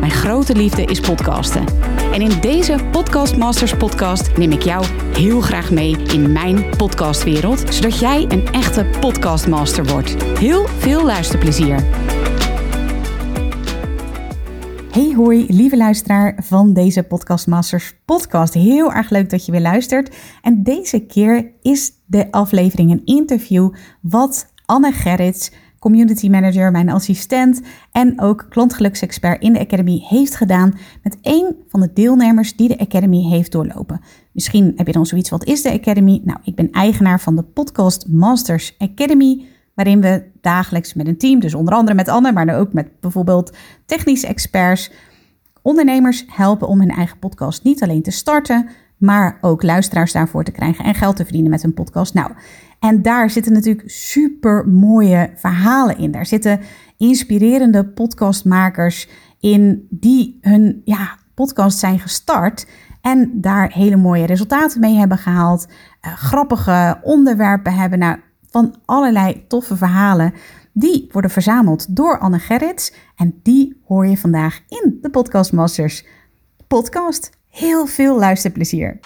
Mijn grote liefde is podcasten. En in deze Podcast Masters podcast neem ik jou heel graag mee in mijn podcastwereld, zodat jij een echte podcastmaster wordt. Heel veel luisterplezier. Hey hoi, lieve luisteraar van deze Podcast Masters podcast. Heel erg leuk dat je weer luistert. En deze keer is de aflevering een interview wat Anne Gerrits community manager, mijn assistent en ook klantgeluksexpert in de Academy heeft gedaan met één van de deelnemers die de Academy heeft doorlopen. Misschien heb je dan zoiets, wat is de Academy? Nou, ik ben eigenaar van de Podcast Masters Academy, waarin we dagelijks met een team, dus onder andere met Anne, maar ook met bijvoorbeeld technische experts, ondernemers helpen om hun eigen podcast niet alleen te starten, maar ook luisteraars daarvoor te krijgen en geld te verdienen met hun podcast. Nou, en daar zitten natuurlijk super mooie verhalen in. Daar zitten inspirerende podcastmakers in die hun ja, podcast zijn gestart en daar hele mooie resultaten mee hebben gehaald. Uh, grappige onderwerpen hebben. Nou, van allerlei toffe verhalen. Die worden verzameld door Anne Gerrits. En die hoor je vandaag in de Podcast Masters podcast. Heel veel luisterplezier.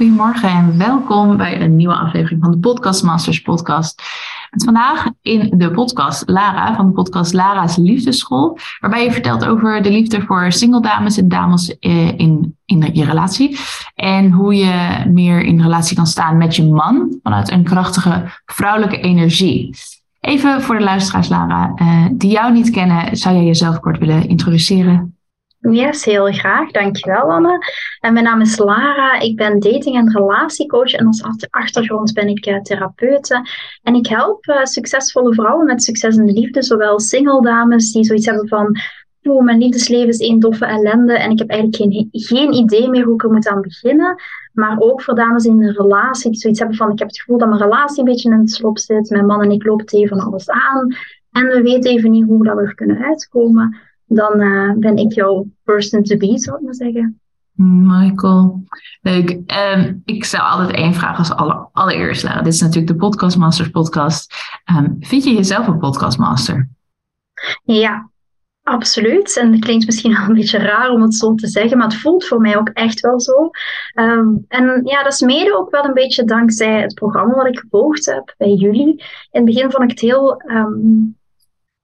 Goedemorgen en welkom bij een nieuwe aflevering van de Podcast Masters podcast. Vandaag in de podcast Lara van de podcast Lara's Liefdeschool, waarbij je vertelt over de liefde voor single dames en dames eh, in, in je relatie en hoe je meer in relatie kan staan met je man vanuit een krachtige vrouwelijke energie. Even voor de luisteraars, Lara, eh, die jou niet kennen, zou jij jezelf kort willen introduceren? Yes, heel graag. Dankjewel, Anne. En mijn naam is Lara. Ik ben dating- en relatiecoach en als achtergrond ben ik uh, therapeute. En ik help uh, succesvolle vrouwen met succes in de liefde, zowel single dames die zoiets hebben van oh, mijn liefdesleven is één doffe ellende en ik heb eigenlijk geen, geen idee meer hoe ik er moet aan beginnen. Maar ook voor dames in een relatie die zoiets hebben van ik heb het gevoel dat mijn relatie een beetje in het slop zit. Mijn man en ik lopen tegen van alles aan en we weten even niet hoe dat we er kunnen uitkomen dan uh, ben ik jouw person to be, zou ik maar zeggen. Michael, leuk. Um, ik stel altijd één vraag als aller, allereerst, Lara. Dit is natuurlijk de Podcast Masters podcast. Um, vind je jezelf een podcastmaster? Ja, absoluut. En het klinkt misschien wel een beetje raar om het zo te zeggen, maar het voelt voor mij ook echt wel zo. Um, en ja, dat is mede ook wel een beetje dankzij het programma wat ik gevolgd heb bij jullie. In het begin vond ik het heel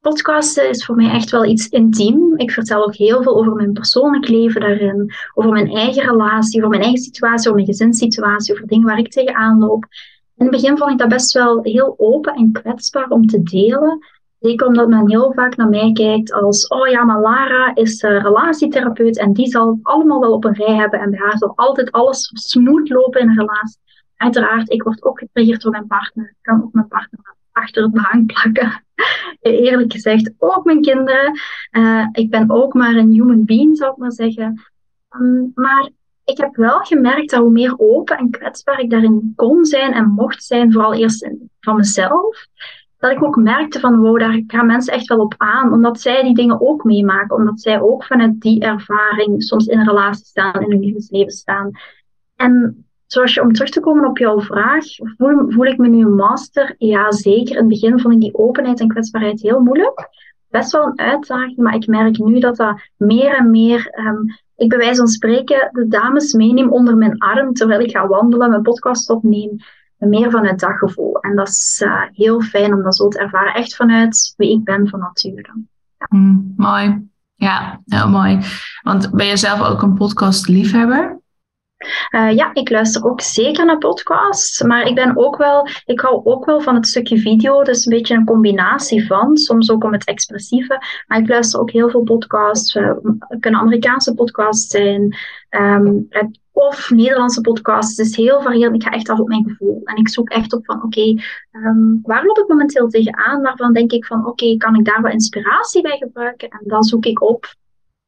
podcasten is voor mij echt wel iets intiem. Ik vertel ook heel veel over mijn persoonlijk leven daarin, over mijn eigen relatie, over mijn eigen situatie, over mijn gezinssituatie, over dingen waar ik tegenaan loop. In het begin vond ik dat best wel heel open en kwetsbaar om te delen. Zeker omdat men heel vaak naar mij kijkt als, oh ja, maar Lara is uh, relatietherapeut en die zal het allemaal wel op een rij hebben en bij haar zal altijd alles smooth lopen in een relatie. Uiteraard, ik word ook getriggerd door mijn partner. Ik kan ook mijn partner achter het behang plakken. Eerlijk gezegd, ook mijn kinderen. Uh, ik ben ook maar een human being, zou ik maar zeggen. Um, maar ik heb wel gemerkt dat hoe meer open en kwetsbaar ik daarin kon zijn en mocht zijn, vooral eerst van mezelf, dat ik ook merkte van, wow, daar gaan mensen echt wel op aan, omdat zij die dingen ook meemaken, omdat zij ook vanuit die ervaring soms in relatie staan, in hun levensleven staan. En Zoals je, om terug te komen op jouw vraag, voel, ik me nu een master? Ja, zeker. In het begin vond ik die openheid en kwetsbaarheid heel moeilijk. Best wel een uitdaging, maar ik merk nu dat dat meer en meer, um, ik bij wijze van spreken, de dames meeneem onder mijn arm terwijl ik ga wandelen, mijn podcast opneem. Meer vanuit dat gevoel. En dat is uh, heel fijn om dat zo te ervaren. Echt vanuit wie ik ben van nature. Mm, mooi. Ja, heel mooi. Want ben je zelf ook een podcast liefhebber? Uh, ja, ik luister ook zeker naar podcasts, maar ik ben ook wel, ik hou ook wel van het stukje video, dus een beetje een combinatie van, soms ook om het expressieve, maar ik luister ook heel veel podcasts, uh, het kunnen Amerikaanse podcasts zijn, um, of Nederlandse podcasts, het is heel variërend, ik ga echt af op mijn gevoel en ik zoek echt op van, oké, um, waar loop ik momenteel tegenaan, waarvan denk ik van, oké, kan ik daar wel inspiratie bij gebruiken? En dan zoek ik op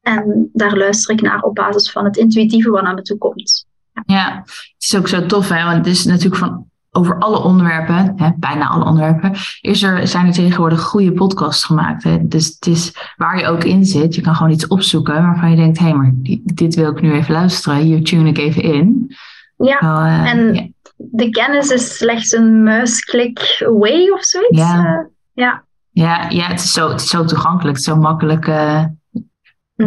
en daar luister ik naar op basis van het intuïtieve wat naar me toe komt. Ja. het is ook zo tof, hè? want het is natuurlijk van over alle onderwerpen, hè, bijna alle onderwerpen, is er, zijn er tegenwoordig goede podcasts gemaakt. Hè? Dus het is waar je ook in zit. Je kan gewoon iets opzoeken waarvan je denkt, hé, hey, maar dit wil ik nu even luisteren. Hier tune ik even in. Ja, uh, en ja. de kennis is slechts een muisklik away of zoiets. Ja. Uh, ja. Ja, ja het, is zo, het is zo toegankelijk, zo makkelijk, uh,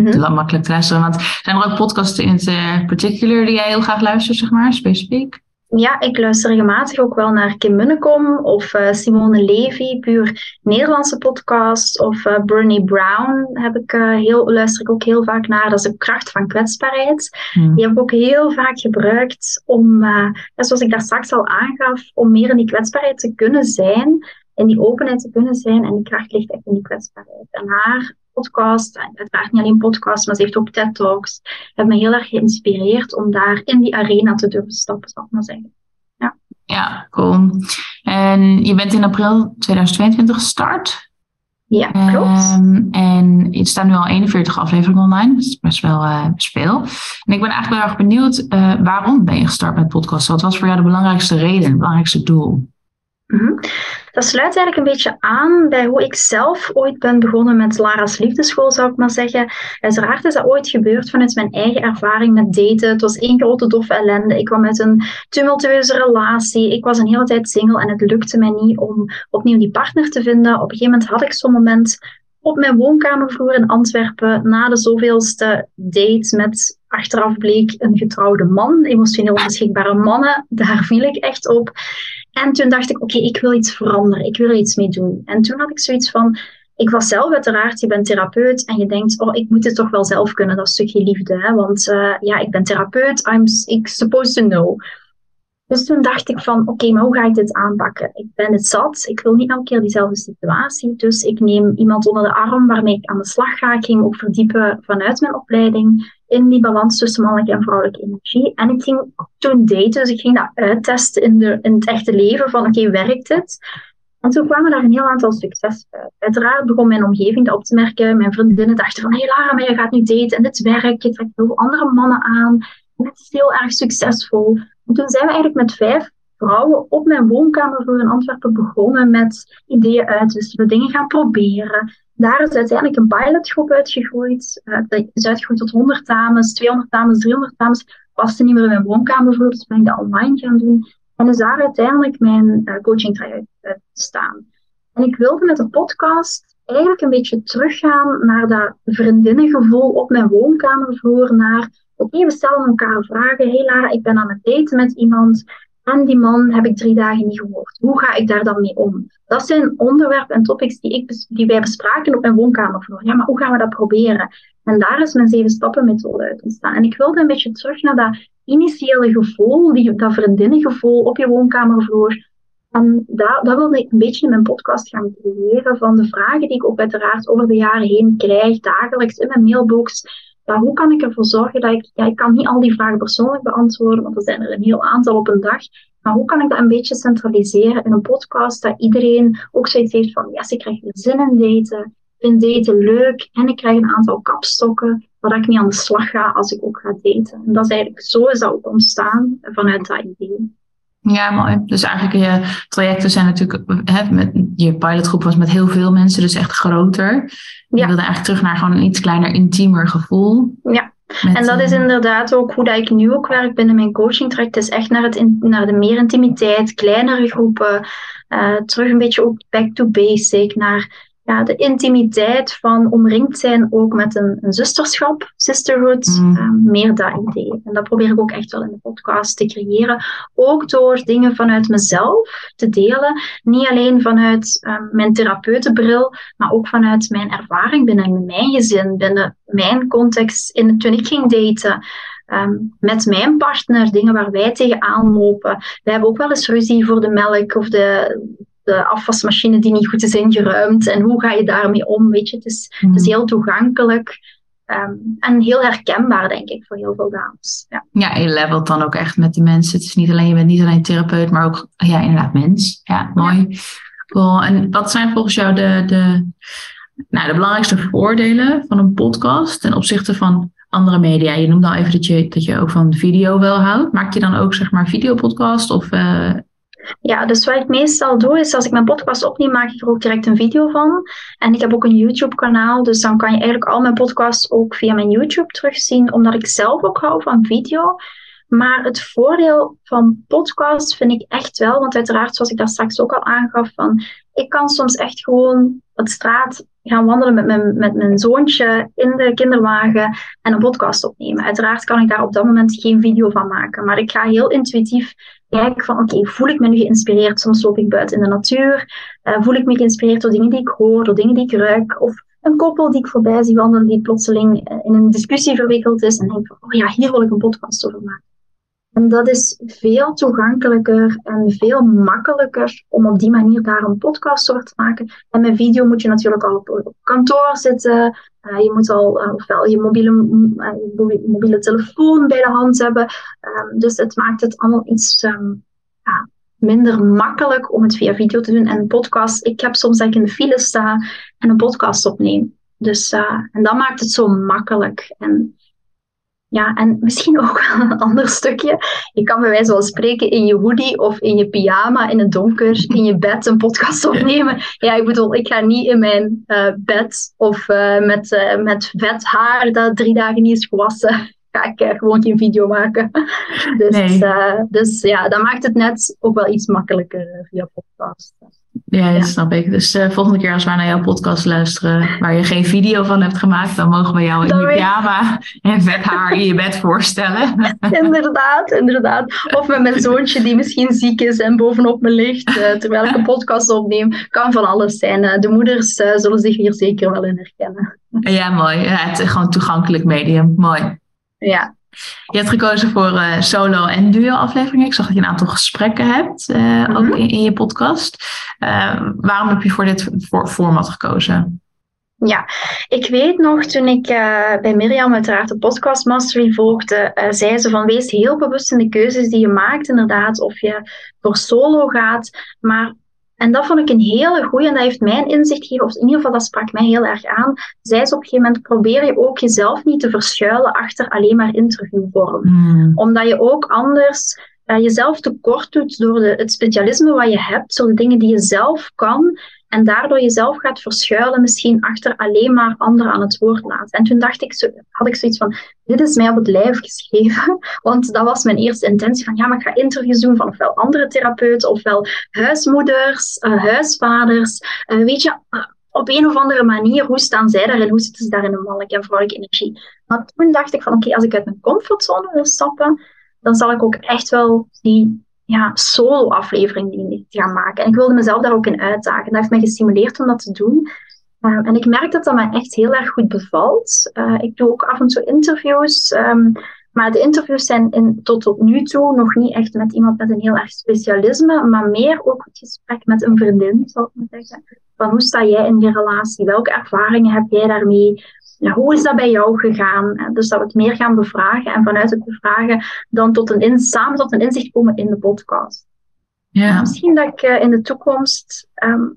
mm -hmm. makkelijk te luisteren. Want zijn er ook podcasts in het particular die jij heel graag luistert, zeg maar, specifiek? Ja, ik luister regelmatig ook wel naar Kim Munnekom of uh, Simone Levy, puur Nederlandse podcast. Of uh, Bernie Brown heb ik, uh, heel, luister ik ook heel vaak naar. Dat is de kracht van kwetsbaarheid. Die heb ik ook heel vaak gebruikt om, zoals ik daar straks al aangaf, om meer in die kwetsbaarheid te kunnen zijn. In die openheid te kunnen zijn. En die kracht ligt echt in die kwetsbaarheid. En haar podcast, uiteraard niet alleen podcast, maar ze heeft ook TED Talks, hebben me heel erg geïnspireerd om daar in die arena te durven stappen, zal ik maar zeggen. Ja. ja, cool. En je bent in april 2022 gestart. Ja, klopt. Um, en je staat nu al 41 afleveringen online, dus best wel uh, speel. En ik ben eigenlijk heel erg benieuwd, uh, waarom ben je gestart met podcasten? Wat was voor jou de belangrijkste reden, het belangrijkste doel? -hmm. Dat sluit eigenlijk een beetje aan bij hoe ik zelf ooit ben begonnen met Lara's Liefdeschool, zou ik maar zeggen. Uiteraard is dat ooit gebeurd vanuit mijn eigen ervaring met daten. Het was één grote doffe ellende. Ik kwam uit een tumultueuze relatie. Ik was een hele tijd single en het lukte mij niet om opnieuw die partner te vinden. Op een gegeven moment had ik zo'n moment op mijn woonkamervloer in Antwerpen na de zoveelste date met achteraf bleek een getrouwde man, emotioneel onbeschikbare mannen. Daar viel ik echt op. En toen dacht ik, oké, ik wil iets veranderen, ik wil er iets mee doen. En toen had ik zoiets van, ik was zelf uiteraard, je bent therapeut en je denkt, oh, ik moet het toch wel zelf kunnen, dat stukje liefde. Hè? Want uh, ja, ik ben therapeut, I'm ik supposed to know. Dus toen dacht ik van, oké, maar hoe ga ik dit aanpakken? Ik ben het zat, ik wil niet elke keer diezelfde situatie. Dus ik neem iemand onder de arm waarmee ik aan de slag ga. Ik ging ook verdiepen vanuit mijn opleiding in die balans tussen mannelijke en vrouwelijke energie. En ik ging toen daten, dus ik ging dat uittesten in, de, in het echte leven van, oké, werkt dit? En toen kwamen daar een heel aantal successen uit. Uiteraard begon mijn omgeving dat op te merken. Mijn vriendinnen dachten van, hé hey Lara, maar je gaat nu daten en dit werkt. Je trekt heel andere mannen aan. En het is heel erg succesvol. En toen zijn we eigenlijk met vijf vrouwen op mijn woonkamervloer in Antwerpen begonnen met ideeën uitwisselen, dingen gaan proberen. Daar is uiteindelijk een pilotgroep uitgegroeid. Uh, dat is uitgegroeid tot 100 dames, 200 dames, 300 dames. Paste niet meer in mijn woonkamervloer, dus ben ik dat online gaan doen. En is daar uiteindelijk mijn uh, coaching traject staan. En ik wilde met de podcast eigenlijk een beetje teruggaan naar dat vriendinnengevoel op mijn woonkamervloer, naar oké, we stellen elkaar vragen. Lara, ik ben aan het daten met iemand. En die man heb ik drie dagen niet gehoord. Hoe ga ik daar dan mee om? Dat zijn onderwerpen en topics die, ik, die wij bespraken op mijn woonkamervloer. Ja, maar hoe gaan we dat proberen? En daar is mijn zeven stappen methode uit ontstaan. En ik wilde een beetje terug naar dat initiële gevoel, die, dat vriendinnengevoel op je woonkamervloer. En dat, dat wilde ik een beetje in mijn podcast gaan creëren van de vragen die ik ook uiteraard over de jaren heen krijg, dagelijks in mijn mailbox ja, hoe kan ik ervoor zorgen dat ik, ja, ik kan niet al die vragen persoonlijk beantwoorden, want er zijn er een heel aantal op een dag. Maar hoe kan ik dat een beetje centraliseren in een podcast, dat iedereen ook zoiets heeft van, yes, ik krijg weer zin in daten, vind daten leuk en ik krijg een aantal kapstokken, waar ik niet aan de slag ga als ik ook ga daten. En dat is eigenlijk, zo is dat ook ontstaan vanuit dat idee. Ja, mooi. Dus eigenlijk je trajecten zijn natuurlijk, hè, met, je pilotgroep was met heel veel mensen, dus echt groter. Je ja. wilde eigenlijk terug naar gewoon een iets kleiner, intiemer gevoel. Ja, met, en dat is inderdaad ook hoe dat ik nu ook werk binnen mijn coaching traject. is echt naar, het in, naar de meer intimiteit, kleinere groepen, uh, terug een beetje ook back to basic, naar ja, de intimiteit van omringd zijn ook met een, een zusterschap, sisterhood, mm. uh, meer dat idee. En dat probeer ik ook echt wel in de podcast te creëren. Ook door dingen vanuit mezelf te delen. Niet alleen vanuit uh, mijn therapeutenbril, maar ook vanuit mijn ervaring binnen mijn gezin, binnen mijn context in, toen ik ging daten. Um, met mijn partner, dingen waar wij tegenaan lopen. Wij hebben ook wel eens ruzie voor de melk of de, de afwasmachine die niet goed is ingeruimd en hoe ga je daarmee om, weet je. Het is, het is heel toegankelijk um, en heel herkenbaar, denk ik, voor heel veel dames. Ja. ja, je levelt dan ook echt met die mensen. Het is niet alleen, je bent niet alleen therapeut, maar ook, ja, inderdaad mens. Ja, mooi. Ja. Cool. En wat zijn volgens jou de, de, nou, de belangrijkste voordelen van een podcast ten opzichte van andere media? Je noemde al even dat je, dat je ook van video wel houdt. Maak je dan ook, zeg maar, videopodcast of... Uh, Ja, dus wat ik meestal doe, is als ik mijn podcast opneem, maak ik er ook direct een video van. En ik heb ook een YouTube-kanaal, dus dan kan je eigenlijk al mijn podcasts ook via mijn YouTube terugzien, omdat ik zelf ook hou van video. Maar het voordeel van podcasts vind ik echt wel, want uiteraard, zoals ik daar straks ook al aangaf, van ik kan soms echt gewoon op straat gaan wandelen met mijn, met mijn zoontje in de kinderwagen en een podcast opnemen. Uiteraard kan ik daar op dat moment geen video van maken, maar ik ga heel intuïtief kijken van oké, voel ik me nu geïnspireerd? Soms loop ik buiten in de natuur. Uh, voel ik me geïnspireerd door dingen die ik hoor, door dingen die ik ruik? Of een koppel die ik voorbij zie wandelen die plotseling eh, in een discussie verwikkeld is en denk van oh ja, hier wil ik een podcast over maken. En dat is veel toegankelijker en veel makkelijker om op die manier daar een podcast over te maken. En met video moet je natuurlijk al op, kantoor zitten. Uh, je moet al uh, ofwel je mobiele, uh, mobiele telefoon bij de hand hebben. Um, dus het maakt het allemaal iets um, ja, minder makkelijk om het via video te doen. En een podcast, ik heb soms dat ik in de file sta en een podcast opneem. Dus, en dat maakt het zo makkelijk. En ja, en misschien ook wel een ander stukje. Je kan bij wijze van spreken in je hoodie of in je pyjama in het donker in je bed een podcast opnemen. Ja, ik bedoel, ik ga niet in mijn uh, bed of uh, met, uh, met vet haar dat drie dagen niet is gewassen. Ga ik gewoon geen video maken. Dus, nee. dus ja, dat maakt het net ook wel iets makkelijker via podcast. Ja, dat snap ik. Dus uh, volgende keer als wij naar jouw podcast luisteren, waar je geen video van hebt gemaakt, dan mogen we jou in je pyjama en vet haar in je bed voorstellen. inderdaad, inderdaad. Of met mijn zoontje die misschien ziek is en bovenop me ligt, uh, terwijl ik een podcast opneem. Kan van alles zijn. Uh, de moeders zullen zich hier zeker wel in herkennen. Ja, mooi. Ja, het is gewoon een toegankelijk medium. Mooi. Ja, je hebt gekozen voor uh, solo- en duo-afleveringen. Ik zag dat je een aantal gesprekken hebt, uh, ook in, in, je podcast. Uh, waarom heb je voor dit voor format gekozen? Ja, ik weet nog toen ik bij Mirjam uiteraard de podcast Mastery volgde, zei ze van wees heel bewust in de keuzes die je maakt inderdaad, of je voor solo gaat, maar en dat vond ik een hele goeie en dat heeft mijn inzicht gegeven, of in ieder geval dat sprak mij heel erg aan. Zij ze op een gegeven moment, probeer je ook jezelf niet te verschuilen achter alleen maar interviewvorm. Mm. Omdat je ook anders uh, jezelf tekort doet door de, het specialisme wat je hebt, door de dingen die je zelf kan, en daardoor jezelf gaat verschuilen, misschien achter alleen maar anderen aan het woord laten. En toen dacht ik had ik zoiets van, dit is mij op het lijf geschreven. Want dat was mijn eerste intentie van, ja, maar ik ga interviews doen van ofwel andere therapeuten, ofwel huismoeders, uh, huisvaders. Uh, weet je, uh, op een of andere manier, hoe staan zij daarin? Hoe zitten ze daar in de mannelijke en vrouwelijke energie? Maar toen dacht ik van, oké, als ik uit mijn comfortzone wil stappen, dan zal ik ook echt wel die ja, solo-aflevering te gaan maken. En ik wilde mezelf daar ook in uitdagen. Dat heeft mij gestimuleerd om dat te doen. Uh, en ik merk dat dat mij echt heel erg goed bevalt. Uh, ik doe ook af en toe interviews. Um, maar de interviews zijn in, tot, tot nu toe nog niet echt met iemand met een heel erg specialisme, maar meer ook het gesprek met een vriendin, zal ik maar zeggen. Van hoe sta jij in die relatie? Welke ervaringen heb jij daarmee? Ja, hoe is dat bij jou gegaan? Dus dat we het meer gaan bevragen en vanuit het bevragen dan tot een in, samen tot een inzicht komen in de podcast. Ja. Misschien dat ik uh, in de toekomst um,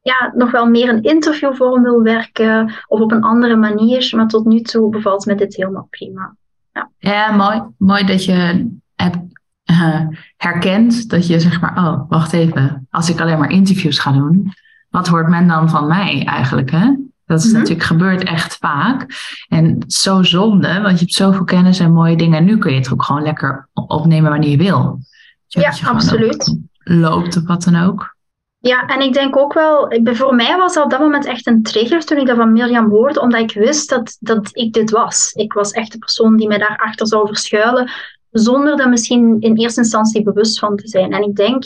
ja, nog wel meer een interviewvorm wil werken of op een andere manier, maar tot nu toe bevalt me dit helemaal prima. Ja, ja mooi, mooi dat je hebt uh, herkend dat je zeg maar, oh, wacht even, als ik alleen maar interviews ga doen, wat hoort men dan van mij eigenlijk? Hè? Dat is mhm. natuurlijk gebeurt echt vaak. En zo zonde, want je hebt zoveel kennis en mooie dingen. En nu kun je het ook gewoon lekker opnemen wanneer je wil. ja, absoluut. Loopt of wat dan ook. Ja, en ik denk ook wel, voor mij was dat op dat moment echt een trigger toen ik dat van Mirjam hoorde, omdat ik wist dat, dat ik dit was. Ik was echt de persoon die mij daarachter zou verschuilen, zonder er misschien in eerste instantie bewust van te zijn. En ik denk,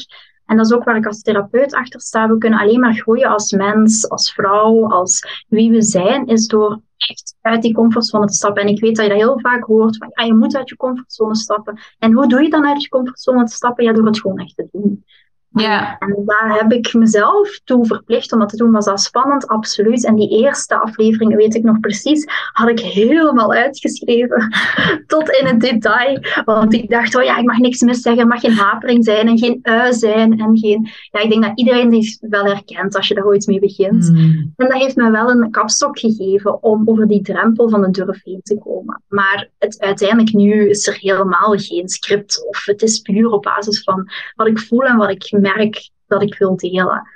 en dat is ook waar ik als therapeut achter sta. We kunnen alleen maar groeien als mens, als vrouw, als wie we zijn, is door echt uit die comfortzone te stappen. En ik weet dat je dat heel vaak hoort, van ja, je moet uit je comfortzone stappen. En hoe doe je dan uit je comfortzone te stappen? Ja, door het gewoon echt te doen. Ja. En daar heb ik mezelf toe verplicht om dat te doen. Was dat spannend? Absoluut. En die eerste aflevering, weet ik nog precies, had ik helemaal uitgeschreven. Tot in het detail. Want ik dacht, oh ja, ik mag niks mis zeggen. Er mag geen hapering zijn en geen ui zijn. En geen... Ja, ik denk dat iedereen die wel herkent als je daar ooit mee begint. Hmm. En dat heeft me wel een kapstok gegeven om over die drempel van de durf heen te komen. Maar het, uiteindelijk nu is er helemaal geen script. Of het is puur op basis van wat ik voel en wat ik merk dat ik wil delen.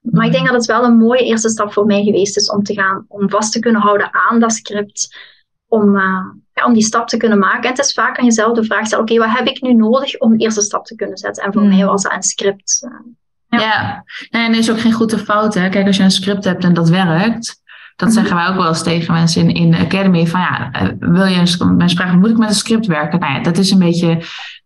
Maar ik denk dat het wel een mooie eerste stap voor mij geweest is om te gaan, om vast te kunnen houden aan dat script, om, uh, ja, om die stap te kunnen maken. En het is vaak aan jezelf de vraag stellen, oké, wat heb ik nu nodig om de eerste stap te kunnen zetten? En voor mij was dat een script. Uh, ja, ja. en er is ook geen goede fout. Hè? Kijk, als je een script hebt en dat werkt, dat mhm. zeggen wij ook wel eens tegen mensen in, in de academy. Van ja, wil je een, mensen vragen, moet ik met een script werken? Nou ja, dat is een beetje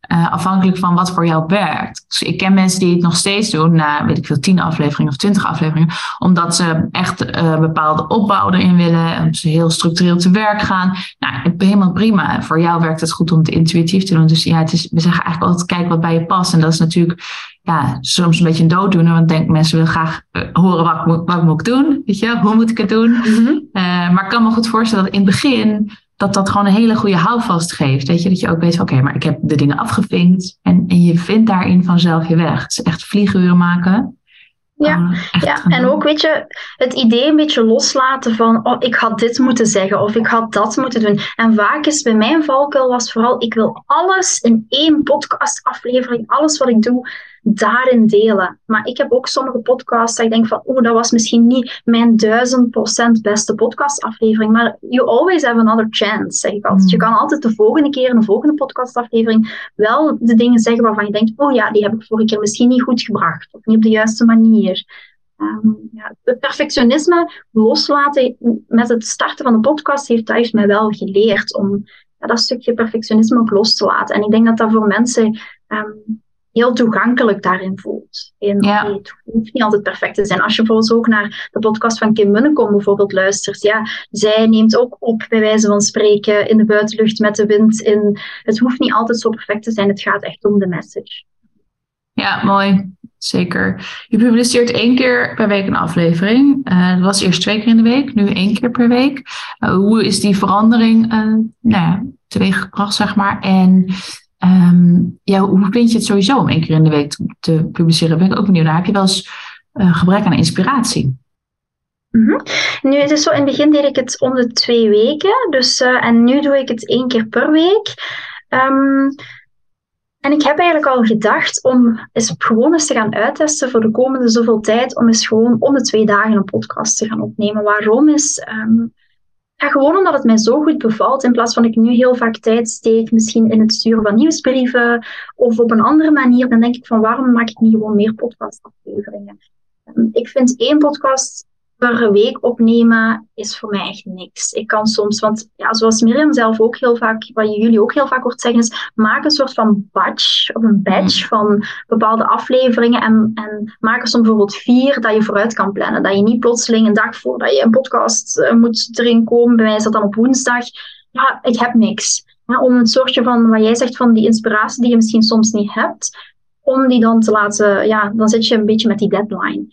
uh, afhankelijk van wat voor jou werkt. Dus ik ken mensen die het nog steeds doen na, weet ik veel, tien afleveringen of twintig afleveringen, omdat ze echt uh, bepaalde opbouw erin willen, om ze heel structureel te werk gaan. Nou, helemaal prima. Voor jou werkt het goed om het intuïtief te doen. Dus ja, het is, we zeggen eigenlijk altijd, kijk wat bij je past. En dat is natuurlijk ja, soms een beetje een dooddoener, want denk mensen willen graag uh, horen wat, wat moet ik doen, weet je, hoe moet ik het doen. Mm -hmm. maar ik kan me goed voorstellen dat in het begin dat dat gewoon een hele goede houvast geeft. Weet je, dat je ook weet, oké, maar ik heb de dingen afgevinkt en, en je vindt daarin vanzelf je weg. Het is echt vlieguren maken. Ja, ja. en ook weet je, het idee een beetje loslaten van, oh, ik had dit moeten zeggen of ik had dat moeten doen. En vaak is bij mijn valkuil was vooral, ik wil alles in één podcast aflevering, alles wat ik doe, daarin delen. Maar ik heb ook sommige podcasts dat ik denk van, oh, dat was misschien niet mijn duizend procent beste podcastaflevering, maar you always have another chance, zeg ik altijd. Je hmm. kan altijd de volgende keer in de volgende podcastaflevering wel de dingen zeggen waarvan je denkt, oh ja, die heb ik vorige keer misschien niet goed gebracht, of niet op de juiste manier. Um, ja, het perfectionisme loslaten met het starten van de podcast heeft, dat heeft mij wel geleerd om ja, dat stukje perfectionisme ook los te laten. En ik denk dat dat voor mensen um, heel toegankelijk daarin voelt. En ja. het hoeft niet altijd perfect te zijn. Als je bijvoorbeeld ook naar de podcast van Kim Munnekom bijvoorbeeld luistert, ja, zij neemt ook op, bij wijze van spreken, in de buitenlucht met de wind. In. Het hoeft niet altijd zo perfect te zijn, het gaat echt om de message. Ja, mooi. Zeker. Je publiceert één keer per week een aflevering. Uh, dat was eerst twee keer in de week, nu één keer per week. Uh, hoe is die verandering uh, nou ja, teweeggebracht, zeg maar? En Um, ja, hoe vind je het sowieso om één keer in de week te, publiceren? Ben ik ook benieuwd naar. Heb je wel eens uh, gebrek aan inspiratie? Mm -hmm. Het zo, in het begin deed ik het om de twee weken. Dus, uh, en nu doe ik het één keer per week. Um, en ik heb eigenlijk al gedacht om eens gewoon eens te gaan uittesten voor de komende zoveel tijd, om eens gewoon om de twee dagen een podcast te gaan opnemen. Waarom is, um, ja, gewoon omdat het mij zo goed bevalt, in plaats van ik nu heel vaak tijd steek, misschien in het sturen van nieuwsbrieven of op een andere manier, dan denk ik van waarom maak ik niet gewoon meer podcastafleveringen? Ehm, ik vind één podcast per week opnemen is voor mij echt niks. Ik kan soms, want ja, zoals Miriam zelf ook heel vaak, wat jullie ook heel vaak hoort zeggen, is maak een soort van batch of een batch mm. van bepaalde afleveringen en, en maak er soms bijvoorbeeld vier dat je vooruit kan plannen. Dat je niet plotseling een dag voordat je een podcast uh, moet erin komen, bij mij is dat dan op woensdag, ja, ik heb niks. Ja, om een soortje van, wat jij zegt, van die inspiratie die je misschien soms niet hebt, om die dan te laten, ja, dan zit je een beetje met die deadline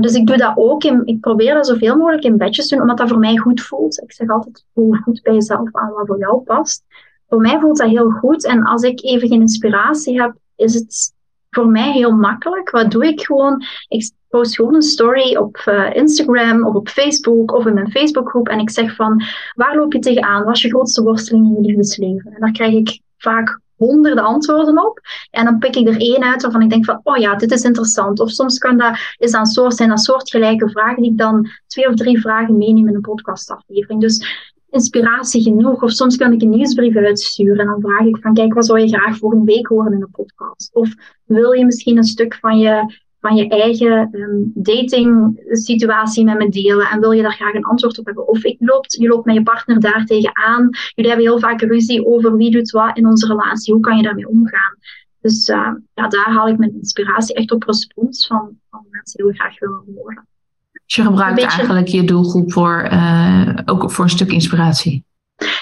dus ik doe dat ook. Ik probeer dat zoveel mogelijk in bedjes te doen, omdat dat voor mij goed voelt. Ik zeg altijd, voel goed bij jezelf aan wat voor jou past. Voor mij voelt dat heel goed. En als ik even geen inspiratie heb, is het voor mij heel makkelijk. Wat doe ik gewoon? Ik post gewoon een story op uh, Instagram of op Facebook of in mijn Facebookgroep. En ik zeg van, waar loop je tegenaan? Wat is je grootste worsteling in je liefdesleven? En daar krijg ik vaak honderden antwoorden op. En dan pik ik er één uit waarvan ik denk van, oh ja, dit is interessant. Of soms kan dat, is dat soort, zijn dat soortgelijke vragen die ik dan twee of drie vragen meeneem in een podcastaflevering. Dus inspiratie genoeg. Of soms kan ik een nieuwsbrief uitsturen en dan vraag ik van, kijk, wat zou je graag een week horen in een podcast? Of wil je misschien een stuk van je van je eigen um, dating situatie met me delen en wil je daar graag een antwoord op hebben. Of ik loopt, je loopt met je partner daar tegenaan. Jullie hebben heel vaak ruzie over wie doet wat in onze relatie. Hoe kan je daarmee omgaan? Dus uh, ja, daar haal ik mijn inspiratie echt op respons van, van mensen die we graag willen horen. Dus je gebruikt eigenlijk je doelgroep voor, uh, ook voor een stuk inspiratie.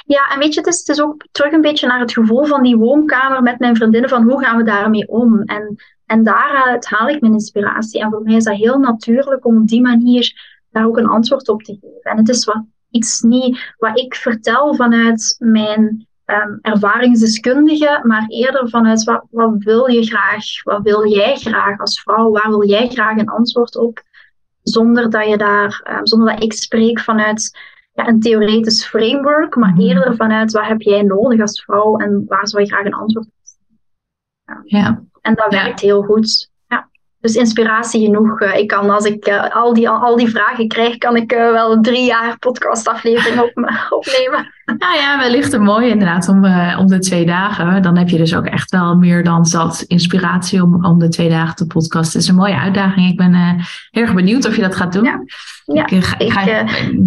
Ja, en weet je, het is, het is ook terug een beetje naar het gevoel van die woonkamer met mijn vriendinnen, van hoe gaan we daarmee om? En en daaruit haal ik mijn inspiratie. En voor mij is dat heel natuurlijk om op die manier daar ook een antwoord op te geven. En het is wat, iets niet wat ik vertel vanuit mijn um, ervaringsdeskundige, maar eerder vanuit wat, wat wil je graag? Wat wil jij graag als vrouw? Waar wil jij graag een antwoord op? Zonder dat, je daar, um, zonder dat ik spreek vanuit ja, een theoretisch framework, maar mhm. eerder vanuit wat heb jij nodig als vrouw en waar zou je graag een antwoord op ja. En dat werkt heel goed. Ja. dus inspiratie genoeg. ik kan, als ik al, die, al die vragen krijg, kan ik wel een drie jaar podcastaflevering op, opnemen. Nou ja, wellicht een mooie inderdaad om, om de twee dagen. Dan heb je dus ook echt wel meer dan zat inspiratie om, om de twee dagen te podcasten. Het is een mooie uitdaging. Ik ben heel erg benieuwd of je dat gaat doen. Ja. Ja, ik, ga, ik ga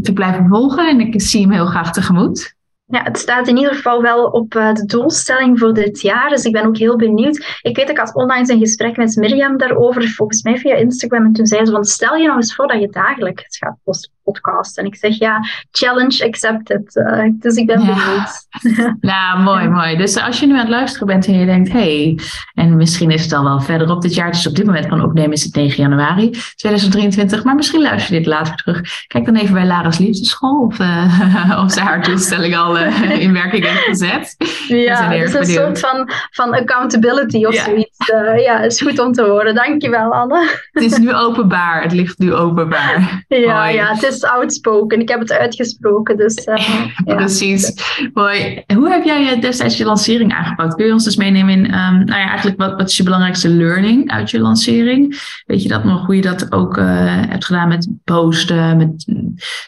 ik, blijven volgen en ik zie hem heel graag tegemoet. Ja, het staat in ieder geval wel op uh, de doelstelling voor dit jaar. Dus ik ben ook heel benieuwd. Ik weet, ik had onlangs een gesprek met Mirjam daarover, volgens mij via Instagram. En toen zei ze van, stel je nou eens voor dat je dagelijks gaat podcast. En ik zeg ja, challenge accepted. Uh, dus ik ben ja. benieuwd. Nou, mooi, mooi. Dus als je nu aan het luisteren bent en je denkt, hey, en misschien is het al wel verder op dit jaar, dus op dit moment kan opnemen is het 9 januari 2023, maar misschien luister je dit later terug. Kijk dan even bij Lara's Liefdeschool of, uh, of ze haar doelstelling al uh, in werking heeft gezet. Ja, het is een soort van, van accountability of zoiets. ja, is goed om te horen. Dankjewel, Anne. Het is nu openbaar. Het ligt nu openbaar. Ja, ja het is is outspoken. Ik heb het uitgesproken. Dus, uh, Precies. Mooi. Hoe heb jij destijds je lancering aangepakt? Kun je ons dus meenemen in, um, nou ja, eigenlijk wat, wat is je belangrijkste learning uit je lancering? Weet je dat nog, hoe je dat ook uh, hebt gedaan met posten, met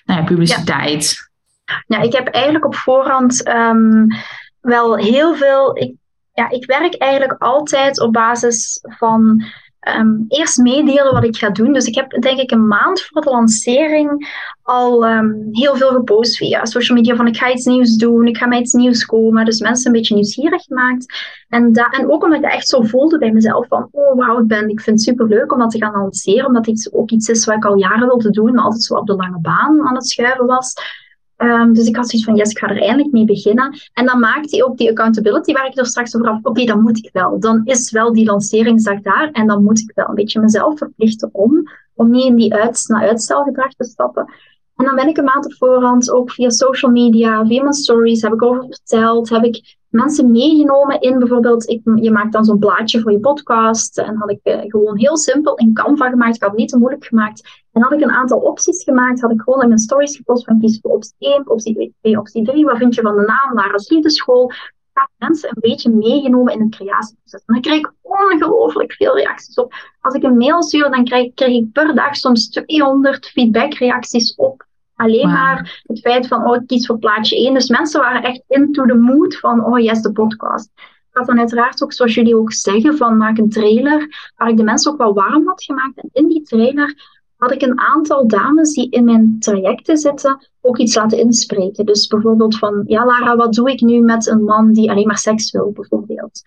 nou ja, publiciteit? Ja. ja, ik heb eigenlijk op voorhand um, wel heel veel. Ik, ja, ik werk eigenlijk altijd op basis van um, eerst meedelen wat ik ga doen. Dus ik heb denk ik een maand voor de lancering al um, heel veel gepost via social media van ik ga iets nieuws doen, ik ga met iets nieuws komen. Dus mensen een beetje nieuwsgierig gemaakt. En, en ook omdat ik echt zo voelde bij mezelf van oh wauw, ik, ben, ik vind het super leuk om dat te gaan lanceren. Omdat het ook iets is wat ik al jaren wilde doen, maar altijd zo op de lange baan aan het schuiven was. Um, dus ik had zoiets van, yes, ik ga er eindelijk mee beginnen. En dan maakt hij ook die accountability waar ik er straks over af. Oké, dan moet ik wel. Dan is wel die lanceringsdag daar. En dan moet ik wel een beetje mezelf verplichten om, om niet in die uitstelgedrag te stappen. En dan ben ik een maand op voorhand ook via social media, via mijn stories, heb ik over verteld, heb ik mensen meegenomen in bijvoorbeeld, ik, je maakt dan zo'n plaatje voor je podcast. En had ik uh, gewoon heel simpel in Canva gemaakt. Ik had het niet te moeilijk gemaakt. En had ik een aantal opties gemaakt. Had ik gewoon in mijn stories gepost van kies voor optie 1, optie 2, optie 3. Wat vind je van de naam Lara's Liefdeschool? Heb mensen een beetje meegenomen in het creatieproces. En dan kreeg ik ongelooflijk veel reacties op. Als ik een mail stuur, dan krijg, krijg ik per dag soms 200 feedbackreacties op Alleen maar het feit van, oh, ik kies voor plaatje 1. Dus mensen waren echt into the mood van, oh yes, de podcast. Ik had dan uiteraard ook, zoals jullie ook zeggen, van maak een trailer, waar ik de mensen ook wel warm had gemaakt. En in die trailer had ik een aantal dames die in mijn trajecten zitten ook iets laten inspreken. Dus bijvoorbeeld van, ja Lara, wat doe ik nu met een man die alleen maar seks wil, bijvoorbeeld.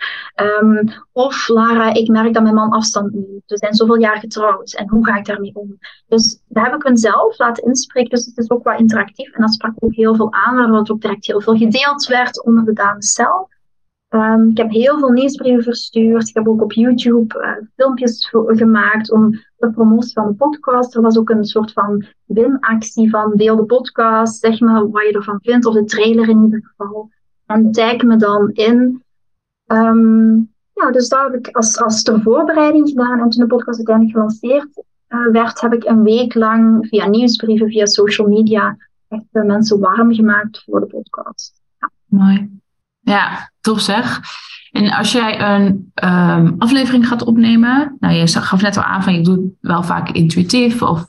Um, of Lara, ik merk dat mijn man afstand neemt. We zijn zoveel jaar getrouwd en hoe ga ik daarmee om? Dus daar heb ik hen zelf laten inspreken, dus het is ook wat interactief. En dat sprak ook heel veel aan, waardoor het ook direct heel veel gedeeld werd onder de dames zelf. Um, ik heb heel veel nieuwsbrieven verstuurd. Ik heb ook op YouTube uh, filmpjes gemaakt om de promotie van de podcast. Er was ook een soort van winactie van deel de podcast, zeg maar wat je ervan vindt, of de trailer in ieder geval. En tag me dan in. Um, ja, dus daar heb ik als, als ter voorbereiding gedaan. En toen de podcast uiteindelijk gelanceerd uh, werd, heb ik een week lang via nieuwsbrieven, via social media, echt uh, mensen warm gemaakt voor de podcast. Ja. Mooi. Ja, tof zeg. En als jij een um, aflevering gaat opnemen, nou je gaf net al aan van je doet wel vaak intuïtief of,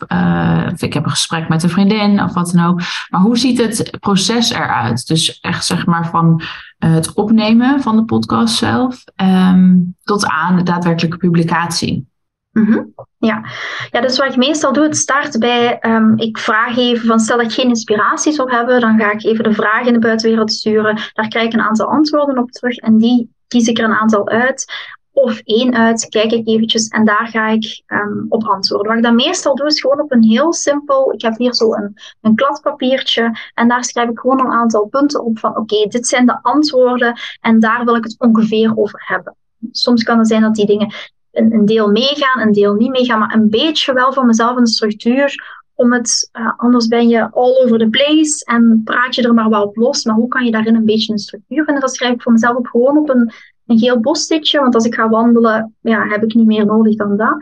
of, ik heb een gesprek met een vriendin of wat dan ook. Maar hoe ziet het proces eruit? Dus echt zeg maar van uh, het opnemen van de podcast zelf um, tot aan de daadwerkelijke publicatie. Mm Ja. ja, dus wat ik meestal doe, het start bij, um, ik vraag even van, stel dat ik geen inspiratie zou hebben, dan ga ik even de vragen in de buitenwereld sturen. Daar krijg ik een aantal antwoorden op terug en die kies ik er een aantal uit. Of één uit, kijk ik eventjes en daar ga ik um, op antwoorden. Wat ik dan meestal doe, is gewoon op een heel simpel, ik heb hier zo een, een kladpapiertje en daar schrijf ik gewoon een aantal punten op van, oké, dit zijn de antwoorden en daar wil ik het ongeveer over hebben. Soms kan het zijn dat die dingen een, deel meegaan, een deel niet meegaan, maar een beetje wel voor mezelf een structuur. Om het, uh, anders ben je all over the place en praat je er maar wel op los. Maar hoe kan je daarin een beetje een structuur vinden? Dat schrijf ik voor mezelf ook gewoon op een, een geel postitje. Want als ik ga wandelen, ja, heb ik niet meer nodig dan dat.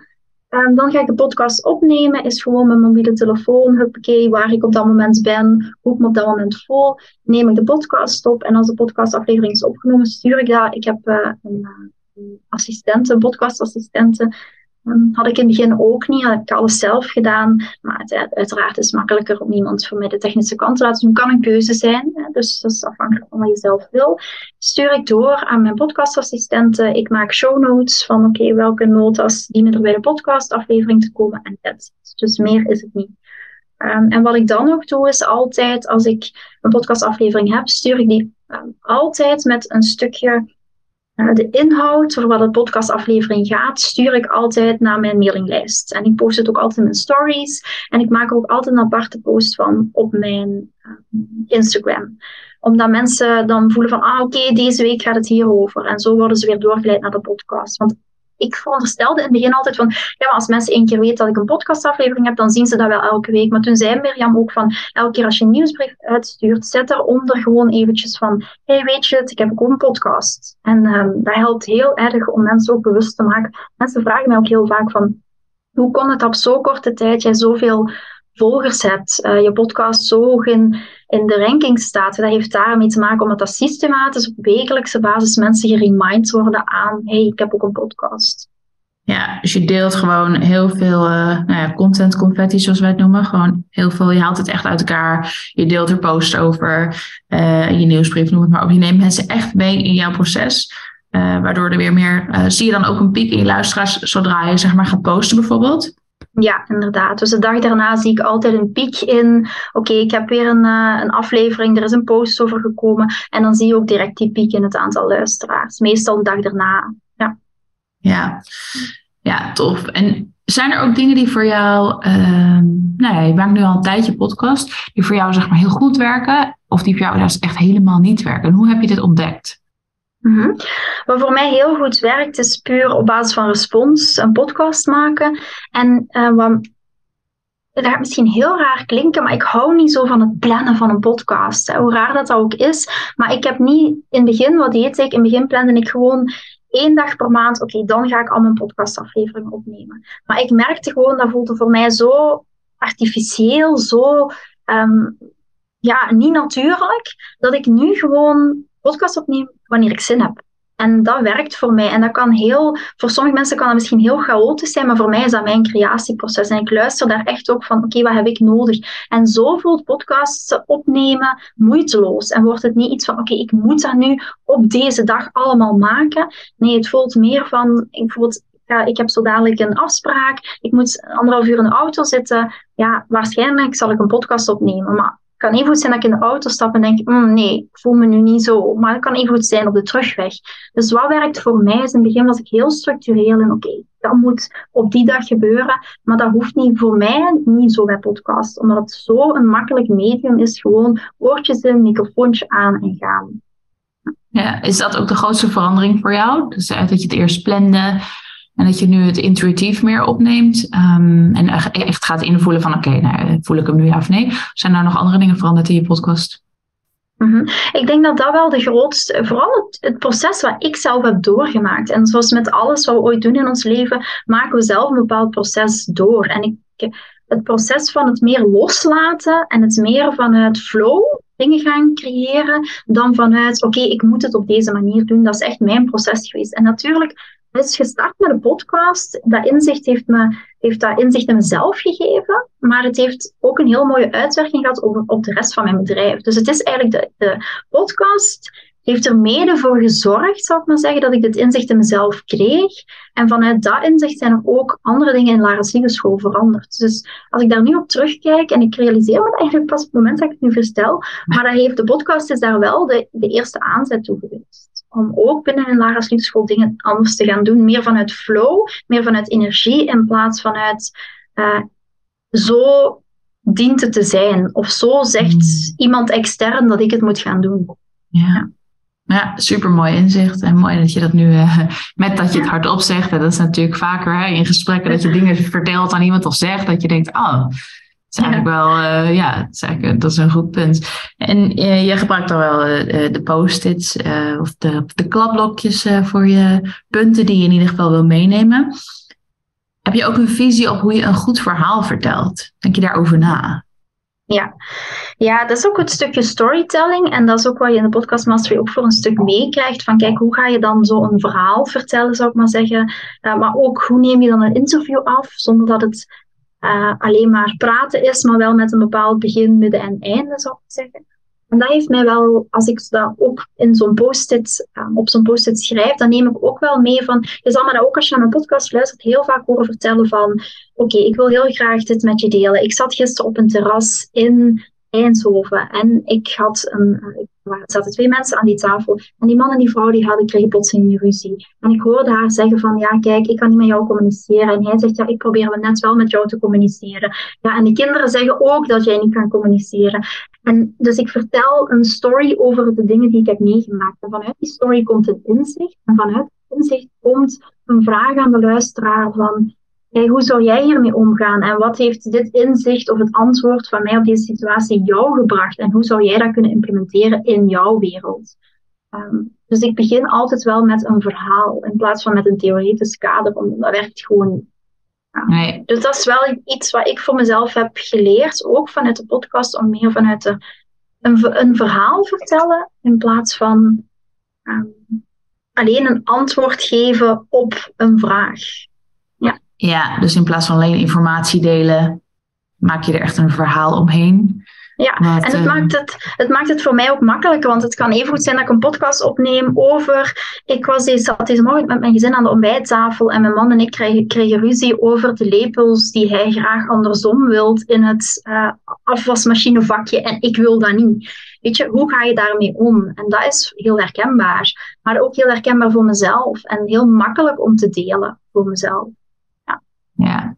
Um, dan ga ik de podcast opnemen, is gewoon mijn mobiele telefoon, huppakee, waar ik op dat moment ben, hoe ik me op dat moment voel. Neem ik de podcast op en als de podcastaflevering is opgenomen, stuur ik dat. Ik heb uh, een, assistenten, podcastassistenten, Um, had ik in het begin ook niet, had ik alles zelf gedaan. Maar het, uiteraard is het makkelijker om iemand voor mij de technische kant te laten doen. Kan een keuze zijn, dus dat is afhankelijk van wat je zelf wil. Stuur ik door aan mijn podcastassistenten. Ik maak show notes van oké, welke notas dienen er bij de podcastaflevering te komen. En that's Dus meer is het niet. Um, en wat ik dan nog doe, is altijd als ik een podcastaflevering heb, stuur ik die um, altijd met een stukje de inhoud voor wat de podcastaflevering gaat, stuur ik altijd naar mijn mailinglijst. En ik post het ook altijd in mijn stories. En ik maak ook altijd een aparte post van op mijn uh, Instagram. Omdat mensen dan voelen van, ah oké, deze week gaat het hierover. En zo worden ze weer doorgeleid naar de podcast. Want ik veronderstelde in het begin altijd van, ja, maar als mensen één keer weten dat ik een podcastaflevering heb, dan zien ze dat wel elke week. Maar toen zei Mirjam ook van, elke keer als je een nieuwsbrief uitstuurt, zet eronder gewoon eventjes van, hey, weet je het, ik heb ook een podcast. En um, dat helpt heel erg om mensen ook bewust te maken. Mensen vragen mij ook heel vaak van, hoe kon het op zo'n korte tijd jij zoveel volgers hebt, uh, je podcast zo hoog in de ranking staat. Dat heeft daarmee te maken omdat dat systematisch op wekelijkse basis mensen geremind worden aan hey, ik heb ook een podcast. Ja, dus je deelt gewoon heel veel uh, nou ja, content confetti, zoals wij het noemen. Gewoon heel veel, je haalt het echt uit elkaar. Je deelt er posts over, uh, je nieuwsbrief, noem het maar op. Je neemt mensen echt mee in jouw proces. Uh, waardoor er weer meer, zie je dan ook een piek in je luisteraars zodra je zeg maar gaat posten bijvoorbeeld? Ja, inderdaad. Dus de dag daarna zie ik altijd een piek in. Oké, ik heb weer een, uh, een aflevering, er is een post over gekomen. En dan zie je ook direct die piek in het aantal luisteraars. Meestal de dag daarna. Ja, ja. ja tof. En zijn er ook dingen die voor jou, uh, nou ja, je maakt nu al een tijdje podcast, die voor jou zeg maar heel goed werken, of die voor jou juist echt helemaal niet werken? En hoe heb je dit ontdekt? Mm Wat voor mij heel goed werkt, is puur op basis van respons een podcast maken. En uh, wat, dat gaat misschien heel raar klinken, maar ik hou niet zo van het plannen van een podcast. Hoe raar dat, dat ook is. Maar ik heb niet in het begin, wat deed ik? In het begin plande ik gewoon één dag per maand. Oké, dan ga ik al mijn podcastafleveringen opnemen. Maar ik merkte gewoon, dat voelde voor mij zo artificieel, zo um, ja, niet natuurlijk, dat ik nu gewoon podcast opneem wanneer ik zin heb. En dat werkt voor mij. En dat kan heel, voor sommige mensen kan dat misschien heel chaotisch zijn, maar voor mij is dat mijn creatieproces. En ik luister daar echt ook van, oké, wat heb ik nodig? En zo voelt podcasts opnemen moeiteloos. En wordt het niet iets van, oké, ik moet dat nu op deze dag allemaal maken. Nee, het voelt meer van, voel ja, ik heb zo dadelijk een afspraak, ik moet anderhalf uur in de auto zitten. Ja, waarschijnlijk zal ik een podcast opnemen, maar kan even goed zijn dat ik in de auto stap en denk, mm, nee, ik voel me nu niet zo. Maar het kan even goed zijn op de terugweg. Dus wat werkt voor mij is in het begin was ik heel structureel en oké, dat moet op die dag gebeuren. Maar dat hoeft niet voor mij niet zo bij podcast. Omdat het zo een makkelijk medium is, gewoon woordjes in, microfoontje aan en gaan. Ja, is dat ook de grootste verandering voor jou? Dus dat je het eerst plande, en dat je nu het intuïtief meer opneemt um, en echt gaat invoelen van oké, nou, voel ik hem nu ja of nee? Zijn er nog andere dingen veranderd in je podcast? -hmm. Ik denk dat dat wel de grootste, vooral het, proces wat ik zelf heb doorgemaakt. En zoals met alles wat we ooit doen in ons leven, maken we zelf een bepaald proces door. En ik, het proces van het meer loslaten en het meer vanuit flow dingen gaan creëren, dan vanuit oké, ik moet het op deze manier doen. Dat is echt mijn proces geweest. En natuurlijk is gestart met een podcast. Dat inzicht heeft, me, heeft dat inzicht in mezelf gegeven, maar het heeft ook een heel mooie uitwerking gehad over, op de rest van mijn bedrijf. Dus het is eigenlijk de, de podcast heeft er mede voor gezorgd, zou ik maar zeggen, dat ik dit inzicht in mezelf kreeg. En vanuit dat inzicht zijn er ook andere dingen in Lara's Liefdeschool veranderd. Dus als ik daar nu op terugkijk, en ik realiseer me eigenlijk pas op het moment dat ik het nu verstel, maar dat heeft, de podcast is daar wel de, de eerste aanzet toe geweest om ook binnen een lagere liefdeschool dingen anders te gaan doen. Meer vanuit flow, meer vanuit energie, in plaats vanuit uh, zo dient het te zijn. Of zo zegt hmm. iemand extern dat ik het moet gaan doen. Ja. Ja, super mooi inzicht. En mooi dat je dat nu, uh, met dat je het hardop zegt. En dat is natuurlijk vaker hè, in gesprekken dat je dingen vertelt aan iemand of zegt. Dat je denkt, oh, is eigenlijk wel, uh, ja, is eigenlijk, dat is een goed punt. En uh, je gebruikt dan wel uh, de post-its of de, de klapblokjes voor je punten die je in ieder geval wil meenemen. Heb je ook een visie op hoe je een goed verhaal vertelt? Denk je daarover na? Ja. ja, dat is ook het stukje storytelling. En dat is ook wat je in de podcast mastery ook voor een stuk meekrijgt. Van kijk, hoe ga je dan zo een verhaal vertellen, zou ik maar zeggen. Uh, maar ook, hoe neem je dan een interview af, zonder dat het uh, alleen maar praten is, maar wel met een bepaald begin, midden en einde, zou ik zeggen. En dat heeft mij wel, als ik dat ook in zo'n post-it, um, op zo'n post-it schrijf, dan neem ik ook wel mee van, je zal me dat ook als je naar mijn podcast luistert heel vaak horen vertellen van, oké, ik wil heel graag dit met je delen. Ik zat gisteren op een terras in Eindhoven en ik had een, er zaten twee mensen aan die tafel. En die man en die vrouw die hadden, kregen plotseling een ruzie. En ik hoorde haar zeggen van, ja kijk, ik kan niet met jou communiceren. En hij zegt, ja, ik probeer net wel met jou te communiceren. Ja, en de kinderen zeggen ook dat jij niet kan communiceren. En dus ik vertel een story over de dingen die ik heb meegemaakt. En vanuit die story komt een inzicht. En vanuit het inzicht komt een vraag aan de luisteraar van, hey, hoe zou jij hiermee omgaan? En wat heeft dit inzicht of het antwoord van mij op deze situatie jou gebracht? En hoe zou jij dat kunnen implementeren in jouw wereld? Um, dus ik begin altijd wel met een verhaal in plaats van met een theoretisch kader, omdat dat werkt gewoon. Ja. Nee. Dus dat is wel iets wat ik voor mezelf heb geleerd, ook vanuit de podcast, om meer vanuit de, een, een verhaal vertellen in plaats van um, alleen een antwoord geven op een vraag. Ja, dus in plaats van alleen informatie delen, maak je er echt een verhaal omheen. Ja, en het, uh, maakt het, het maakt het voor mij ook makkelijker, want het kan even goed zijn dat ik een podcast opneem over. Ik was deze, zat deze morgen met mijn gezin aan de ontbijttafel en mijn man en ik kregen, kregen ruzie over de lepels die hij graag andersom wilt in het uh, afwasmachinevakje en ik wil dat niet. Weet je, hoe ga je daarmee om? En dat is heel herkenbaar, maar ook heel herkenbaar voor mezelf en heel makkelijk om te delen voor mezelf. Ja.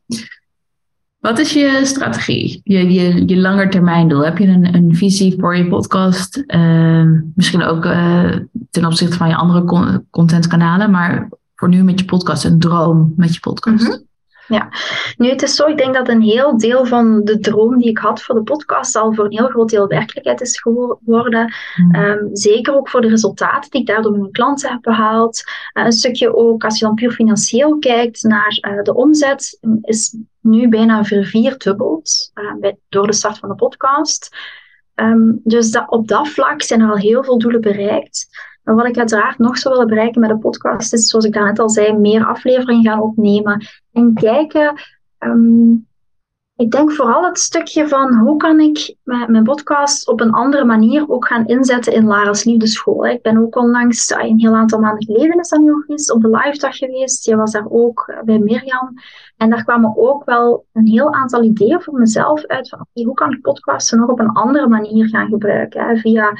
Wat is je strategie, je, je, je langetermijndoel? Heb je een, een visie voor je podcast? Uh, misschien ook uh, ten opzichte van je andere con contentkanalen, maar voor nu met je podcast, een droom met je podcast. -hmm. Ja, nu het is zo, ik denk dat een heel deel van de droom die ik had voor de podcast al voor een heel groot deel werkelijkheid is geworden. Mm. Um, zeker ook voor de resultaten die ik daardoor met mijn klanten heb behaald. Uh, een stukje ook, als je dan puur financieel kijkt naar uh, de omzet, is nu bijna vervierdubbeld uh, bij, door de start van de podcast. Um, dus dat, op dat vlak zijn er al heel veel doelen bereikt. Maar wat ik uiteraard nog zou willen bereiken met de podcast is, zoals ik daarnet al zei, meer afleveringen gaan opnemen en kijken. Um, ik denk vooral het stukje van hoe kan ik mijn podcast op een andere manier ook gaan inzetten in Lara's Liefdeschool. Ik ben ook onlangs, een heel aantal maanden geleden is dat nu geweest, op de live dag geweest. Je was daar ook eh, bij Mirjam. En daar kwamen ook wel een heel aantal ideeën voor mezelf uit van hoe kan ik podcasten nog op een andere manier gaan gebruiken. Via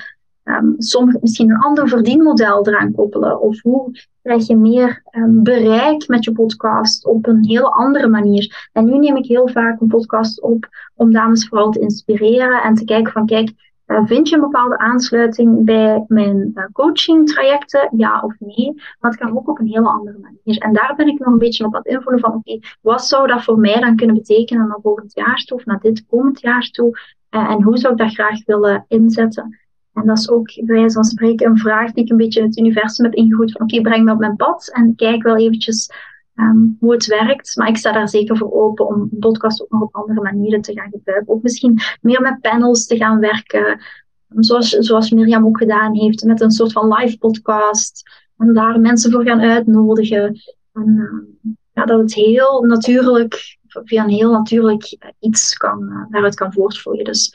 um, misschien een ander verdienmodel eraan koppelen? Of hoe krijg je meer um, bereik met je podcast op een heel andere manier? En nu neem ik heel vaak een podcast op om dames vooral te inspireren en te kijken van kijk, uh, vind je een bepaalde aansluiting bij mijn uh, coaching trajecten? Ja of nee? Maar het kan ook op een hele andere manier. En daar ben ik nog een beetje op aan het invullen van oké, wat zou dat voor mij dan kunnen betekenen naar volgend jaar toe of naar dit komend jaar toe? Uh, en hoe zou ik dat graag willen inzetten? En dat is ook bij wijze van spreken een vraag die ik een beetje het universum heb ingegooid. Van oké, breng me op mijn pad en kijk wel eventjes um, hoe het werkt. Maar ik sta daar zeker voor open om podcast ook nog op andere manieren te gaan gebruiken. Ook misschien meer met panels te gaan werken. Zoals, zoals Mirjam ook gedaan heeft, met een soort van live podcast. En daar mensen voor gaan uitnodigen. En uh, ja, dat het heel natuurlijk, via een heel natuurlijk iets kan, uh, daaruit kan voortvloeien. Dus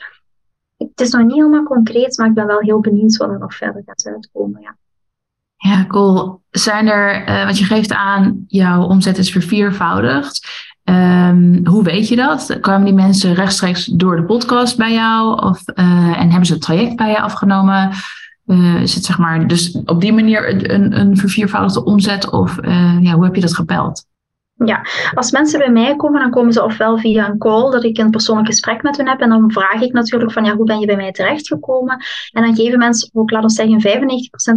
het is nog niet helemaal concreet, maar ik ben wel heel benieuwd wat er nog verder gaat uitkomen. Ja. Ja, cool. Zijn er, uh, want je geeft aan, jouw omzet is verviervoudigd. Um, hoe weet je dat? Kwamen die mensen rechtstreeks door de podcast bij jou? Of, uh, en hebben ze het traject bij je afgenomen? Uh, is het zeg maar dus op die manier een, een verviervoudigde omzet? Of ja, hoe heb je dat gepeld? Ja, als mensen bij mij komen, dan komen ze ofwel via een call, dat ik een persoonlijk gesprek met hen heb. En dan vraag ik natuurlijk van, ja, hoe ben je bij mij terechtgekomen? En dan geven mensen ook, laten we zeggen,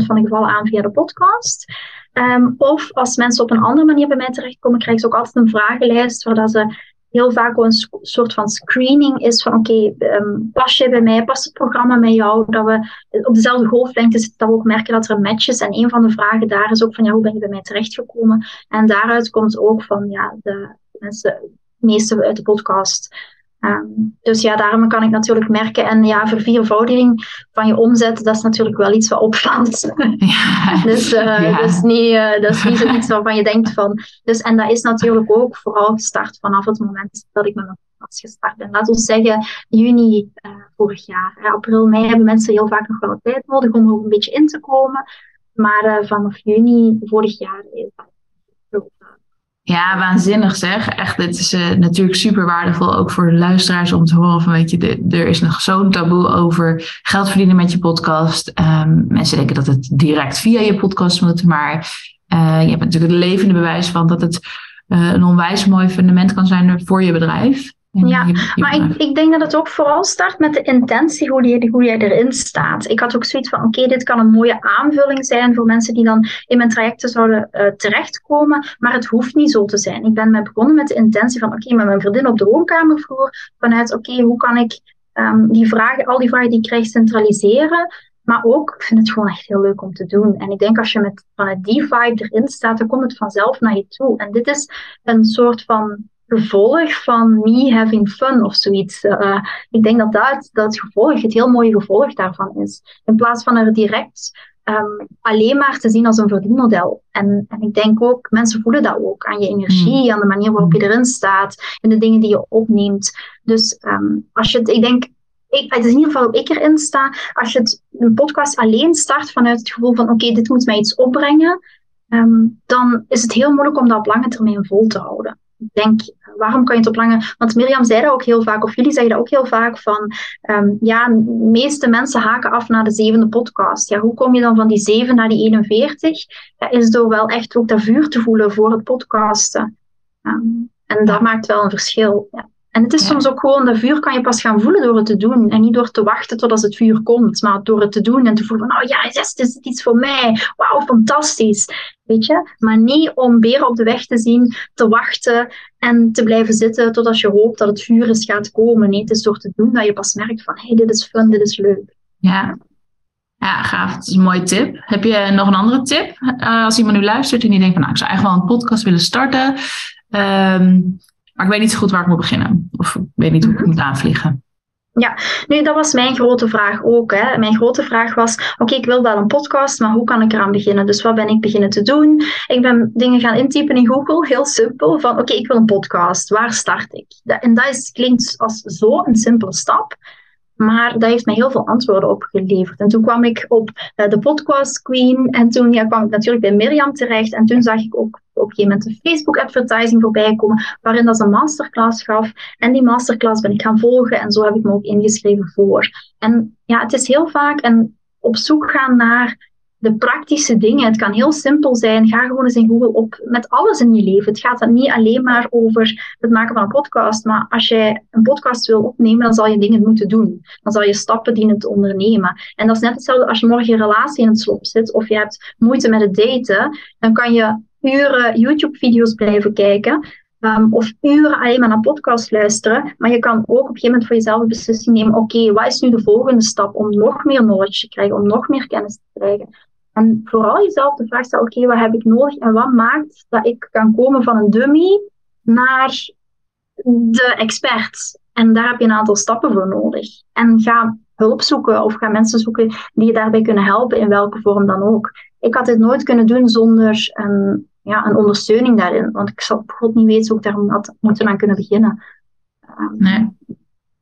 95% van de gevallen aan via de podcast. Um, of als mensen op een andere manier bij mij terechtkomen, krijgen ze ook altijd een vragenlijst, waar dat ze heel vaak een soort van screening is van oké, okay, um, pas je bij mij, past het programma met jou, dat we op dezelfde golflengte zitten, dat we ook merken dat er een match is. En een van de vragen daar is ook van ja, hoe ben je bij mij terechtgekomen? En daaruit komt ook van ja, de mensen, meeste uit de podcast Ehm, dus ja, daarom kan ik natuurlijk merken. En ja, verviervoudiging van je omzet, dat is natuurlijk wel iets wat opvalt. Ja. dus uh, dat, is niet, uh, dat is niet zoiets waarvan je denkt van. Dus, en dat is natuurlijk ook vooral gestart vanaf het moment dat ik met mijn podcast gestart ben. Laten we zeggen juni uh, vorig jaar. april, mei hebben mensen heel vaak nog wel tijd nodig om er ook een beetje in te komen. Maar vanaf juni vorig jaar is dat ja, waanzinnig zeg. Echt, het is uh, natuurlijk super waardevol ook voor de luisteraars om te horen van, weet je, er is nog zo'n taboe over geld verdienen met je podcast. Um, mensen denken dat het direct via je podcast moet, maar uh, je hebt natuurlijk het levende bewijs van dat het uh, een onwijs mooi fundament kan zijn voor je bedrijf. Ja, maar ik, ik denk dat het ook vooral start met de intentie, hoe, die, hoe jij erin staat. Ik had ook zoiets van, oké, dit kan een mooie aanvulling zijn voor mensen die dan in mijn trajecten zouden uh, terechtkomen, maar het hoeft niet zo te zijn. Ik ben met begonnen met de intentie van, oké, met mijn vriendin op de woonkamervloer, vanuit, oké, hoe kan ik um, die vragen, al die vragen die ik krijg, centraliseren, maar ook, ik vind het gewoon echt heel leuk om te doen. En ik denk als je met, vanuit die vibe erin staat, dan komt het vanzelf naar je toe. En dit is een soort van gevolg van me having fun of zoiets. Uh, ik denk dat dat, dat gevolg, het heel mooie gevolg daarvan is. In plaats van er direct um, alleen maar te zien als een verdienmodel. En, en ik denk ook, mensen voelen dat ook aan je energie, mm. aan de manier waarop je erin staat, en de dingen die je opneemt. Dus um, als je het, ik denk, ik, het is in ieder geval hoe ik erin sta. Als je het, een podcast alleen start vanuit het gevoel van oké, okay, dit moet mij iets opbrengen, um, dan is het heel moeilijk om dat op lange termijn vol te houden denk, waarom kan je het op lange... Want Mirjam zei dat ook heel vaak, of jullie zeggen dat ook heel vaak, van um, ja, de meeste mensen haken af naar de zevende podcast. Ja, hoe kom je dan van die zeven naar die 41? Dat is door wel echt ook dat vuur te voelen voor het podcasten. Um, en dat maakt wel een verschil. Ja. En het is soms ook gewoon, dat vuur kan je pas gaan voelen door het te doen. En niet door te wachten tot het vuur komt, maar door het te doen en te voelen van, oh ja, yes, dit is iets voor mij. Wauw, fantastisch. Weet je? Maar niet om beren op de weg te zien, te wachten en te blijven zitten totdat je hoopt dat het vuur eens gaat komen. Nee, het is door te doen dat je pas merkt van, hey, dit is fun, dit is leuk. Ja, ja, gaaf. Dat is een mooie tip. Heb je nog een andere tip? Uh, als iemand nu luistert en die denkt van, nou, ik zou eigenlijk wel een podcast willen starten. Um, maar ik weet niet zo goed waar ik moet beginnen. Of ik weet niet hoe ik mhm. moet aanvliegen. Ja, nu dat was mijn grote vraag ook. Hè. Mijn grote vraag was, oké, ik wil wel een podcast, maar hoe kan ik eraan beginnen? Dus wat ben ik beginnen te doen? Ik ben dingen gaan intypen in Google, heel simpel, van oké, ik wil een podcast, waar start ik? En dat is, klinkt als zo'n simpele stap, maar dat heeft mij heel veel antwoorden opgeleverd. En toen kwam ik op uh, de podcast Queen. En toen ja, kwam ik natuurlijk bij Mirjam terecht. En toen zag ik ook op een gegeven moment een Facebook advertising voorbij komen. Waarin dat ze een masterclass gaf. En die masterclass ben ik gaan volgen. En zo heb ik me ook ingeschreven voor. En ja, het is heel vaak een op zoek gaan naar de praktische dingen. Het kan heel simpel zijn. Ga gewoon eens in Google op met alles in je leven. Het gaat dan niet alleen maar over het maken van een podcast. Maar als jij een podcast wil opnemen, dan zal je dingen moeten doen. Dan zal je stappen dienen te ondernemen. En dat is net hetzelfde als je morgen een relatie in het slop zit of je hebt moeite met het daten. Dan kan je uren YouTube-video's blijven kijken. Um, of uren alleen maar naar podcast luisteren. Maar je kan ook op een gegeven moment voor jezelf een beslissing nemen. Oké, wat is nu de volgende stap om nog meer knowledge te krijgen, om nog meer kennis te krijgen? En vooral jezelf de vraag stellen, oké, wat heb ik nodig en wat maakt dat ik kan komen van een dummy naar de expert? En daar heb je een aantal stappen voor nodig. En ga hulp zoeken of ga mensen zoeken die je daarbij kunnen helpen, in welke vorm dan ook. Ik had dit nooit kunnen doen zonder een, ja, een ondersteuning daarin, want ik zou god niet weten hoe ik daar had moeten aan kunnen beginnen. Nee.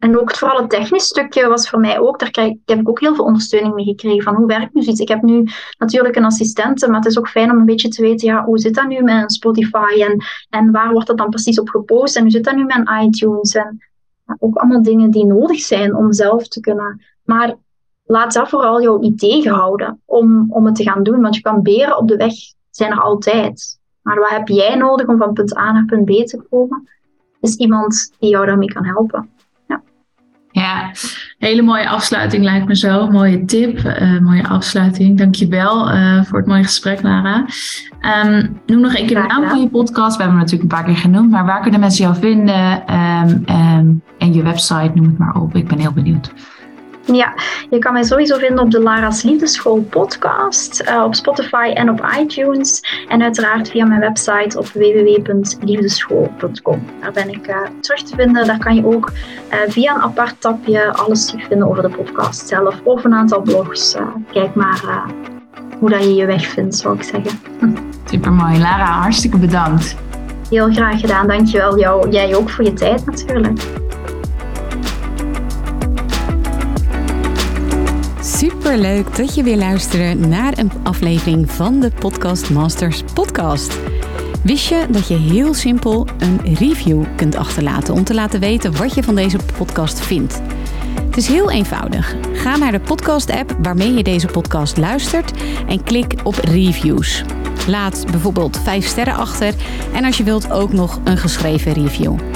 En ook vooral het technisch stukje was voor mij ook, daar krijg, heb ik ook heel veel ondersteuning mee gekregen van hoe werkt nu zoiets. Ik heb nu natuurlijk een assistente, maar het is ook fijn om een beetje te weten, ja, hoe zit dat nu met Spotify en, en waar wordt dat dan precies op gepost en hoe zit dat nu met iTunes en ook allemaal dingen die nodig zijn om zelf te kunnen. Maar laat dat vooral jou niet tegenhouden om, om het te gaan doen, want je kan beren op de weg zijn er altijd. Maar wat heb jij nodig om van punt A naar punt B te komen? Is iemand die jou daarmee kan helpen. Ja, hele mooie afsluiting lijkt me zo. Mooie tip, uh, mooie afsluiting. Dankjewel uh, voor het mooie gesprek, Lara. Um, noem nog een keer de naam van je podcast. We hebben hem natuurlijk een paar keer genoemd. Maar waar kunnen mensen jou vinden? Um, um, en je website, noem het maar op. Ik ben heel benieuwd. Ja, je kan mij sowieso vinden op de Lara's Liefdeschool podcast, uh, op Spotify en op iTunes. En uiteraard via mijn website op www.liefdeschool.com. Daar ben ik uh, terug te vinden. Daar kan je ook uh, via een apart tapje alles terugvinden over de podcast zelf. Of een aantal blogs. kijk maar hoe dat je je weg vindt, zou ik zeggen. Super mooi. Lara, hartstikke bedankt. Heel graag gedaan. Dankjewel jou. Jij ook voor je tijd natuurlijk. Super leuk dat je weer luistert naar een aflevering van de Podcast Masters podcast. Wist je dat je heel simpel een review kunt achterlaten om te laten weten wat je van deze podcast vindt? Het is heel eenvoudig. Ga naar de podcast-app waarmee je deze podcast luistert en klik op reviews. Laat bijvoorbeeld 5 sterren achter en als je wilt ook nog een geschreven review.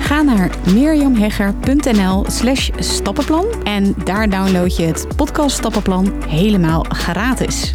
Ga naar mirjamhegger.nl slash stappenplan en daar download je het podcast stappenplan helemaal gratis.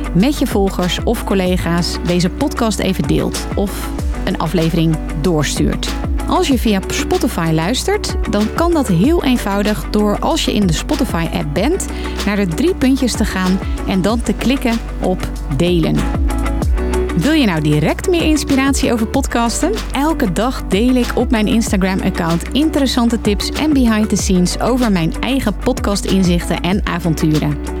met je volgers of collega's deze podcast even deelt of een aflevering doorstuurt. Als je via Spotify luistert, dan kan dat heel eenvoudig door als je in de Spotify-app bent, naar de drie puntjes te gaan en dan te klikken op delen. Wil je nou direct meer inspiratie over podcasten? Elke dag deel ik op mijn Instagram-account interessante tips en behind the scenes over mijn eigen podcast-inzichten en avonturen.